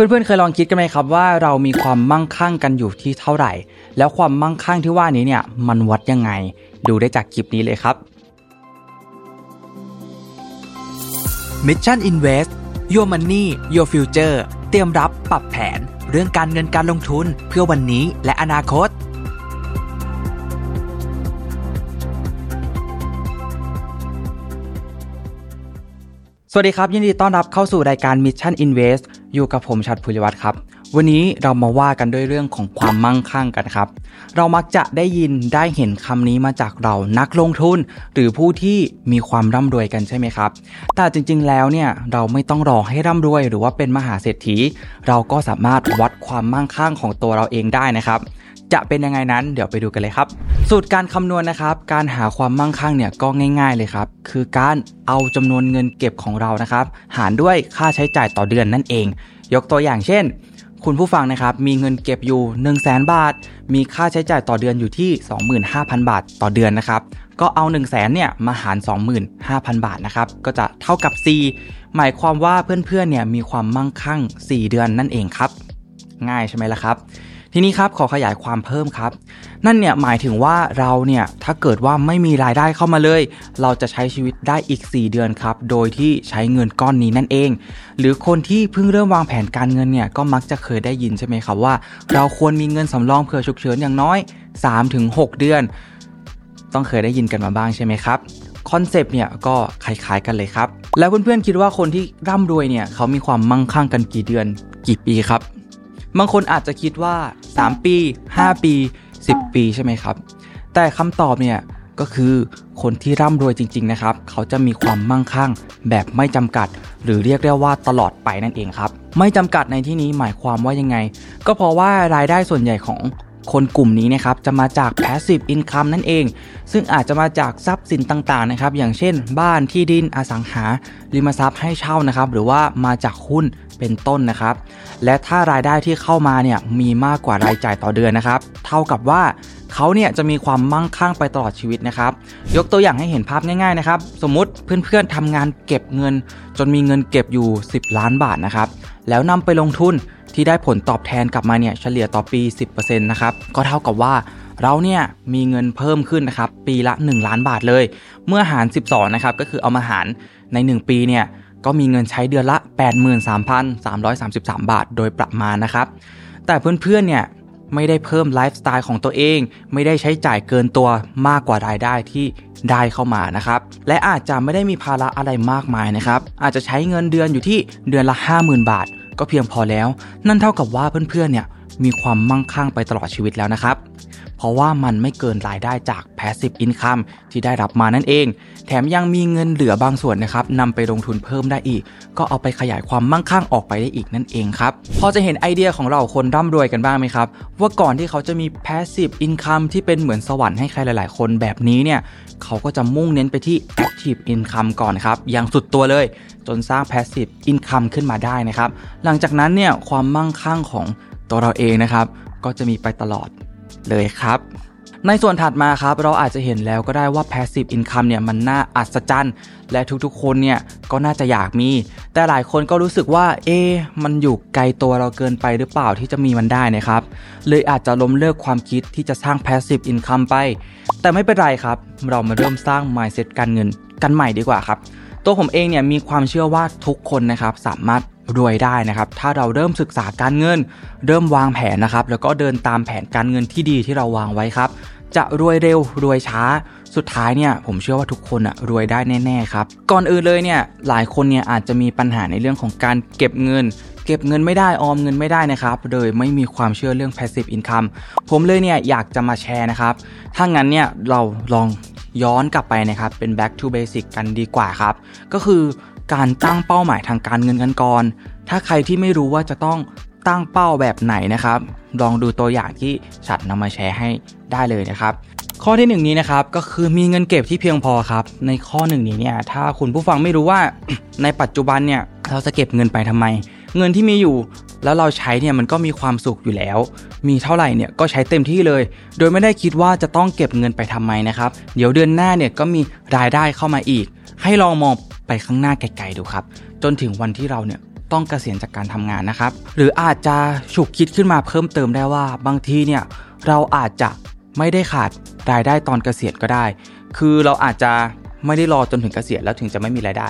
เพื่อนๆเคยลองคิดกันไหมครับว่าเรามีความมั่งคั่งกันอยู่ที่เท่าไหร่ แล้วความมั่งคั่งที่ว่านี้เนี่ยมันวัดยังไง ดูได้จากคลิปนี้เลยครับ Mission Invest Your Money Your Future เตรียมรับปรับแผน เรื่องการเงินการลงทุนเพื่อวันนี้และอนาคต สวัสดีครับ ยินดีต้อนรับเข้าสู่รายการ Mission Invest อยู่กับผมชัดภูริวัตรครับ วันนี้เรามาว่ากันด้วยเรื่องของความมั่งคั่งกันครับ เรามักจะได้ยินได้เห็นคำนี้มาจากเรานักลงทุน หรือผู้ที่มีความร่ำรวยกันใช่ไหมครับ แต่จริงๆแล้วเนี่ยเราไม่ต้องรอให้ร่ำรวย หรือว่าเป็นมหาเศรษฐี เราก็สามารถวัดความมั่งคั่งของตัวเราเองได้นะครับ จะเป็นยังไงนั้นเดี๋ยวไปดูกันเลยครับ สูตรการคำนวณนะครับ การหาความมั่งคั่งเนี่ยก็ง่าย ๆเลยครับ คือการเอาจำนวนเงินเก็บของเรานะครับ หารด้วยค่าใช้จ่ายต่อเดือนนั่นเอง ยกตัวอย่างเช่น คุณผู้ฟังนะครับมีเงินเก็บอยู่ 1 0 0 0 0แบาท มีค่าใช้จ่ายต่อเดือนอยู่ที่ 25,000 บาทต่อเดือนนะครับก็เอา 1 0 0 0 0แเนี่ยมาหาร 25,000 บาทนะครับก็จะเท่ากับ4หมายความว่าเพื่อนๆเนี่ยมีความมั่งคั่ง 4 เดือนนั่นเองครับ ง่ายใช่ไหมล่ะครับ ทีนี้ครับขอขยายความเพิ่มครับ นั่นเนี่ยหมายถึงว่าเราเนี่ยถ้าเกิดว่าไม่มีรายได้เข้ามาเลย เราจะใช้ชีวิตได้อีก 4 เดือนครับ โดยที่ใช้เงินก้อนนี้นั่นเอง หรือคนที่เพิ่งเริ่มวางแผนการเงินเนี่ยก็มักจะเคยได้ยินใช่ไหมครับว่า เราควรมีเงินสำรองเผื่อฉุกเฉินอย่างน้อย 3-6 เดือน ต้องเคยได้ยินกันมาบ้างใช่ไหมครับคอนเซปต์เนี่ยก็คล้ายๆกันเลยครับ แล้วเพื่อนๆคิดว่าคนที่ร่ำรวยเนี่ยเขามีความมั่งคั่งกันกี่เดือน กี่ปีครับ บางคนอาจจะคิดว่า 3 ปี 5 ปี 10 ปีใช่ไหมครับ แต่คำตอบเนี่ยก็คือคนที่ร่ำรวยจริง ๆ นะครับ เขาจะมีความมั่งคั่งแบบไม่จำกัด หรือเรียกได้ว่าตลอดไปนั่นเองครับ ไม่จำกัดในที่นี้หมายความว่ายังไง ก็เพราะว่ารายได้ส่วนใหญ่ของ คนกลุ่มนี้นะครับจะมาจาก passive income นั่นเอง ซึ่งอาจจะมาจากทรัพย์สินต่างๆนะครับอย่างเช่น บ้านที่ดินอสังหา ริมทรัพย์ให้เช่านะครับหรือว่ามาจากหุ้นเป็นต้นนะครับ และถ้ารายได้ที่เข้ามาเนี่ยมีมากกว่ารายจ่ายต่อเดือนนะครับ เท่ากับว่า เขาเนี่ยจะมีความมั่งคั่งไปตลอดชีวิตนะครับ ยกตัวอย่างให้เห็นภาพง่ายๆนะครับ สมมุติเพื่อนๆทำงานเก็บเงิน จนมีเงินเก็บอยู่ 10 ล้านบาทนะครับ แล้วนำไปลงทุนที่ได้ผลตอบแทนกลับมาเนี่ยเฉลี่ยต่อปี 10%นะครับ ก็เท่ากับว่าเราเนี่ยมีเงินเพิ่มขึ้นนะครับ ปีละ 1 ล้านบาทเลย เมื่อหาร 12 นะครับ ก็คือเอามาหารใน 1 ปีเนี่ยก็มีเงินใช้เดือนละ 83,333 บาท โดยประมาณนะครับ แต่เพื่อนๆเนี่ย ไม่ได้เพิ่มไลฟ์สไตล์ของตัวเอง ไม่ได้ใช้จ่ายเกินตัวมากกว่ารายได้ที่ได้เข้ามานะครับ และอาจจะไม่ได้มีภาระอะไรมากมายนะครับ อาจจะใช้เงินเดือนอยู่ที่เดือนละ 50,000 บาท ก็เพียงพอแล้ว นั่นเท่ากับว่าเพื่อนๆเนี่ยมีความมั่งคั่งไปตลอดชีวิตแล้วนะครับ เพราะว่ามันไม่เกินรายได้จาก passive income ที่ได้รับมานั่นเอง แถมยังมีเงินเหลือบางส่วนนะครับนำไปลงทุนเพิ่มได้อีก ก็เอาไปขยายความมั่งคั่งออกไปได้อีกนั่นเองครับพอจะเห็นไอเดียของเราคนร่ำรวยกันบ้างไหมครับ ว่าก่อนที่เขาจะมี passive income ที่เป็นเหมือนสวรรค์ให้ใครหลาย ๆ คนแบบนี้เนี่ยเขาก็จะมุ่งเน้นไปที่ active income ก่อนครับอย่างสุดตัวเลย จนสร้าง passive income ขึ้นมาได้นะครับ หลังจากนั้นเนี่ยความมั่งคั่งของตัวเราเองนะครับ ก็จะมีไปตลอด เลยครับ ในส่วนถัดมาครับ เราอาจจะเห็นแล้วก็ได้ว่า passive income เนี่ยมันน่าอัศจรรย์ และทุกๆ คนเนี่ยก็น่าจะอยากมี แต่หลายคนก็รู้สึกว่า เอ๊มันอยู่ไกลตัวเราเกินไปหรือเปล่าที่จะมีมันได้นะครับ เลยอาจจะล้มเลิกความคิดที่จะสร้าง passive income ไป แต่ไม่เป็นไรครับ เรามาเริ่มสร้าง mindset การเงินกันใหม่ดีกว่าครับ ตัวผมเองเนี่ยมีความเชื่อว่าทุกคนนะครับสามารถ รวยได้นะครับ ถ้าเราเริ่มศึกษาการเงิน เริ่มวางแผนนะครับ แล้วก็เดินตามแผนการเงินที่ดีที่เราวางไว้ครับ จะรวยเร็วรวยช้า สุดท้ายเนี่ยผมเชื่อว่าทุกคนอะรวยได้แน่ๆครับ ก่อนอื่นเลยเนี่ยหลายคนเนี่ยอาจจะมีปัญหาในเรื่องของการเก็บเงินเก็บเงินไม่ได้ออมเงินไม่ได้นะครับโดยไม่มีความเชื่อเรื่อง passive income ผมเลยเนี่ยอยากจะมาแชร์นะครับ ถ้างั้นเนี่ยเราลองย้อนกลับไปนะครับเป็น back to basic กันดีกว่าครับ ก็คือ การตั้งเป้าหมายทางการเงินกันก่อน ถ้าใครที่ไม่รู้ว่าจะต้องตั้งเป้าแบบไหนนะครับ ลองดูตัวอย่างที่ฉัดนำมาแชร์ให้ได้เลยนะครับ ข้อที่หนึ่งนี้นะครับก็คือมีเงินเก็บที่เพียงพอครับ ในข้อหนึ่งนี้เนี่ยถ้าคุณผู้ฟังไม่รู้ว่าในปัจจุบันเนี่ยเราจะเก็บเงินไปทำไม เงินที่มีอยู่ แล้วเราใช้เนี่ยมันก็มีความสุขอยู่แล้ว มีเท่าไหร่เนี่ยก็ใช้เต็มที่เลย โดยไม่ได้คิดว่าจะต้องเก็บเงินไปทำไมนะครับ เดี๋ยวเดือนหน้าเนี่ยก็มีรายได้เข้ามาอีก ให้ลองมองไปข้างหน้าไกลๆดูครับ จนถึงวันที่เราเนี่ยต้องเกษียณจากการทำงานนะครับ หรืออาจจะฉุกคิดขึ้นมาเพิ่มเติมได้ว่า บางทีเนี่ยเราอาจจะไม่ได้ขาดรายได้ตอนเกษียณก็ได้ คือเราอาจจะไม่ได้รอจนถึงเกษียณแล้วถึงจะไม่มีรายได้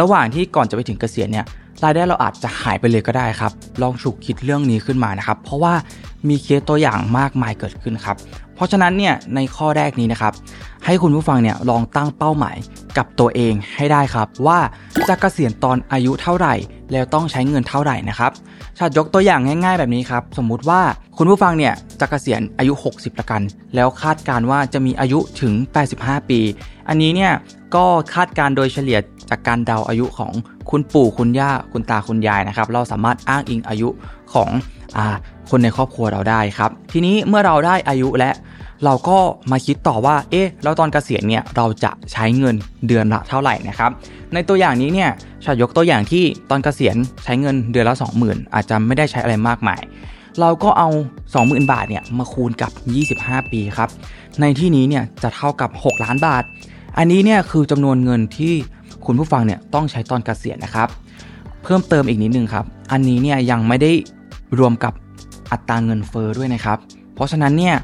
ระหว่างที่ก่อนจะไปถึงเกษียณเนี่ย รายได้เราอาจจะหายไปเลยก็ได้ครับ ลองฉุกคิดเรื่องนี้ขึ้นมานะครับ เพราะว่ามีเคสตัวอย่างมากมายเกิดขึ้นครับ เพราะฉะนั้นเนี่ยในข้อแรกนี้นะครับ ให้คุณผู้ฟังเนี่ยลองตั้งเป้าหมายกับตัวเองให้ได้ครับ ว่าจะเกษียณตอนอายุเท่าไหร่ แล้วต้องใช้เงินเท่าไหร่นะครับชาติยกตัวอย่างง่าย ๆ แบบนี้ครับ สมมุติว่าคุณผู้ฟังเนี่ยจะเกษียณอายุ 60ละกัน แล้วคาดการว่าจะมีอายุถึง 85 ปี อันนี้เนี่ย ก็คาดการโดยเฉลี่ยจากการเดาอายุของคุณปู่คุณย่าคุณตาคุณยายนะครับ เราสามารถอ้างอิงอายุของอคนในครอบครัวเราได้ครับ ทีนี้เมื่อเราได้อายุและเราก็มาคิดต่อว่า เอ๊ะ แล้วตอนเกษียณเนี่ยเราจะใช้เงินเดือนละเท่าไหร่นะครับ ในตัวอย่างนี้เนี่ยชายกตัวอย่างที่ตอนเกษียณใช้เงินเดือนละ 20,000 อาจจะไม่ได้ใช้อะไรมากมาย เราก็เอา 20,000 บาทเนี่ยมาคูณกับ 25 ปีครับ ในที่นี้เนี่ยจะเท่ากับ 6 ล้านบาท อันนี้เนี่ยคือจำนวนเงินที่คุณผู้ฟังเนี่ยต้องใช้ตอนเกษียณนะครับ เพิ่มเติมอีกนิดนึงครับ อันนี้เนี่ยยังไม่ได้รวมกับอัตราเงินเฟอ้อด้วยนะครับ เพราะฉะนั้นเนี่ย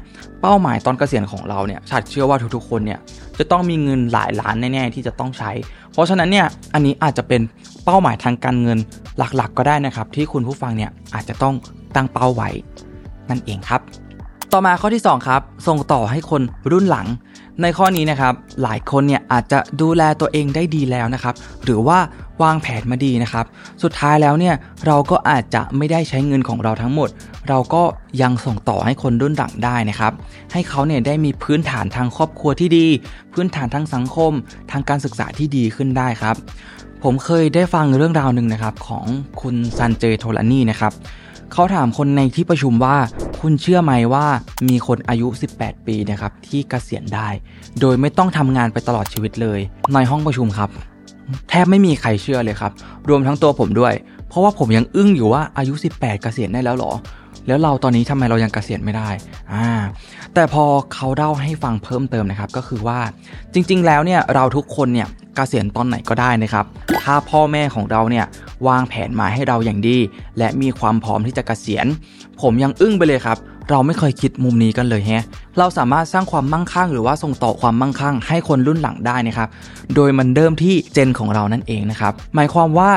เป้าหมายตอนเกษียณของเราเนี่ยชัดเชื่อว่าทุกๆคนเนี่ยจะต้องมีเงินหลายล้านแน่ๆที่จะต้องใช้ เพราะฉะนั้นเนี่ยอันนี้อาจจะเป็นเป้าหมายทางการเงินหลักๆ ก็ได้นะครับ ที่คุณผู้ฟังเนี่ยอาจจะต้องตั้งเป้าไว้นั่นเองครับ ต่อมาข้อที่ 2 ครับ ส่งต่อให้คนรุ่นหลัง ในข้อนี้นะครับหลายคนเนี่ยอาจจะดูแลตัวเองได้ดีแล้วนะครับ หรือว่าวางแผนมาดีนะครับ สุดท้ายแล้วเนี่ยเราก็อาจจะไม่ได้ใช้เงินของเราทั้งหมด เราก็ยังส่งต่อให้คนรุ่นหลังได้นะครับ ให้เขาเนี่ยได้มีพื้นฐานทางครอบครัวที่ดี พื้นฐานทางสังคม ทางการศึกษาที่ดีขึ้นได้ครับ ผมเคยได้ฟังเรื่องราวหนึ่งนะครับของคุณซันเจโทลานี่นะครับเขาถามคนในที่ประชุมว่า คุณเชื่อไหมว่ามีคนอายุ 18 ปีนะครับที่เกษียณได้ โดยไม่ต้องทำงานไปตลอดชีวิตเลย ในห้องประชุมครับ แทบไม่มีใครเชื่อเลยครับ รวมทั้งตัวผมด้วย เพราะว่าผมยังอึ้งอยู่ว่าอายุ 18 เกษียณได้แล้วหรอ แล้วเราตอนนี้ทำไมเรายังเกษียณไม่ได้อ่าแต่พอเขาเล่าให้ฟังเพิ่มเติมนะครับ ก็คือว่าจริง ๆ แล้วเนี่ยเราทุกคนเนี่ยเกษียณตอนไหนก็ได้นะครับ ถ้าพ่อแม่ของเราเนี่ยวางแผนมาให้เราอย่างดี และมีความพร้อมที่จะเกษียณ ผมยังอึ้งไปเลยครับเราไม่เคยคิดมุมนี้กันเลยแฮะ เราสามารถสร้างความมั่งคั่ง หรือว่าส่งต่อความมั่งคั่ง ให้คนรุ่นหลังได้นะครับ โดยมันเริ่มที่เจนของเรานั่นเองนะครับ หมายความว่า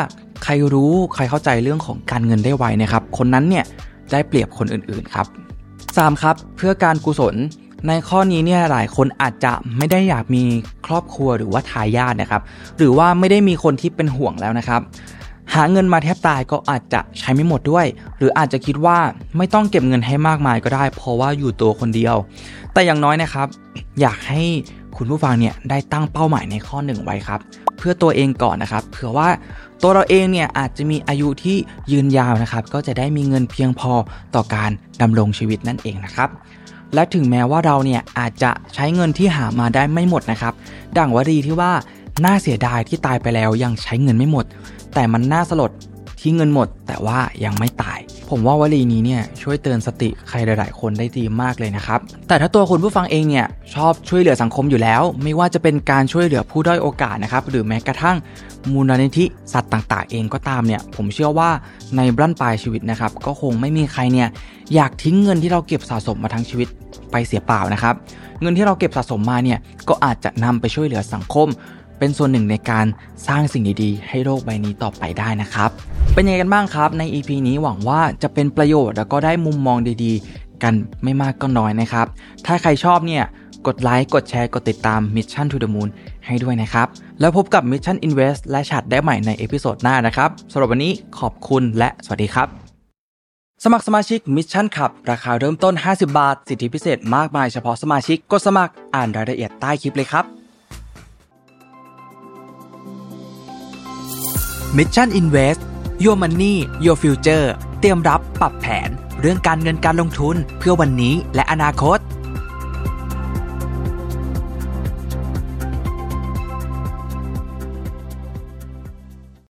ใครรู้ใครเข้าใจเรื่องของการเงินได้ไวนะครับ คนนั้นเนี่ย ได้เปรียบคนอื่นๆครับ 3. ครับ เพื่อการกุศลในข้อนี้เนี่ยหลายคนอาจจะไม่ได้อยากมีครอบครัวหรือว่าทายาทนะครับ หรือว่าไม่ได้มีคนที่เป็นห่วงแล้วนะครับ หาเงินมาแทบตายก็อาจจะใช้ไม่หมดด้วย หรืออาจจะคิดว่าไม่ต้องเก็บเงินให้มากมายก็ได้ เพราะว่าอยู่ตัวคนเดียว แต่อย่างน้อยนะครับ อยากให้คุณผู้ฟังเนี่ยได้ตั้งเป้าหมายในข้อหนึ่งไว้ครับ เพื่อตัวเองก่อนนะครับเผื่อว่าตัวเราเองเนี่ยอาจจะมีอายุที่ยืนยาวนะครับ ก็จะได้มีเงินเพียงพอต่อการดำรงชีวิตนั่นเองนะครับและถึงแม้ว่าเราเนี่ยอาจจะใช้เงินที่หามาได้ไม่หมดนะครับ ดังวลีที่ว่าน่าเสียดายที่ตายไปแล้วยังใช้เงินไม่หมด แต่มันน่าสลดที่เงินหมด แต่ว่ายังไม่ตาย ผมว่าวลีนี้เนี่ยช่วยเตือนสติใครหลาย ๆ คนได้ดีมากเลยนะครับ แต่ถ้าตัวคุณผู้ฟังเองเนี่ยชอบช่วยเหลือสังคมอยู่แล้ว ไม่ว่าจะเป็นการช่วยเหลือผู้ด้อยโอกาสนะครับหรือแม้กระทั่งมูลนิธิสัตว์ต่าง ๆ เองก็ตามเนี่ยผมเชื่อว่าในบั้นปลายชีวิตนะครับก็คงไม่มีใครเนี่ยอยากทิ้งเงินที่เราเก็บสะสมมาทั้งชีวิตไปเสียเปล่านะครับ เงินที่เราเก็บสะสมมาเนี่ยก็อาจจะนำไปช่วยเหลือสังคม เป็นส่วนหนึ่งในการสร้างสิ่งดีๆ ให้โลกใบนี้ต่อไปได้นะครับ เป็นยังไงกันบ้างครับ ใน EP นี้หวังว่าจะเป็นประโยชน์แล้วก็ได้มุมมองดีๆ กันไม่มากก็น้อยนะครับ ถ้าใครชอบเนี่ยกดไลค์ กดแชร์ กดติดตาม Mission to the Moon ให้ด้วยนะครับ แล้วพบกับ Mission Invest และชัดได้ใหม่ใน episode หน้านะครับสำหรับวันนี้ขอบคุณและสวัสดีครับ สมัครสมาชิก Mission ครับ ราคาเริ่มต้น 50 บาท สิทธิพิเศษมากมายเฉพาะสมาชิก กดสมัครอ่านรายละเอียดใต้คลิปเลยครับ Mission Invest Your Money Your Future เตรียมรับปรับแผน เรื่องการเงินการลงทุนเพื่อวันนี้และอนาคต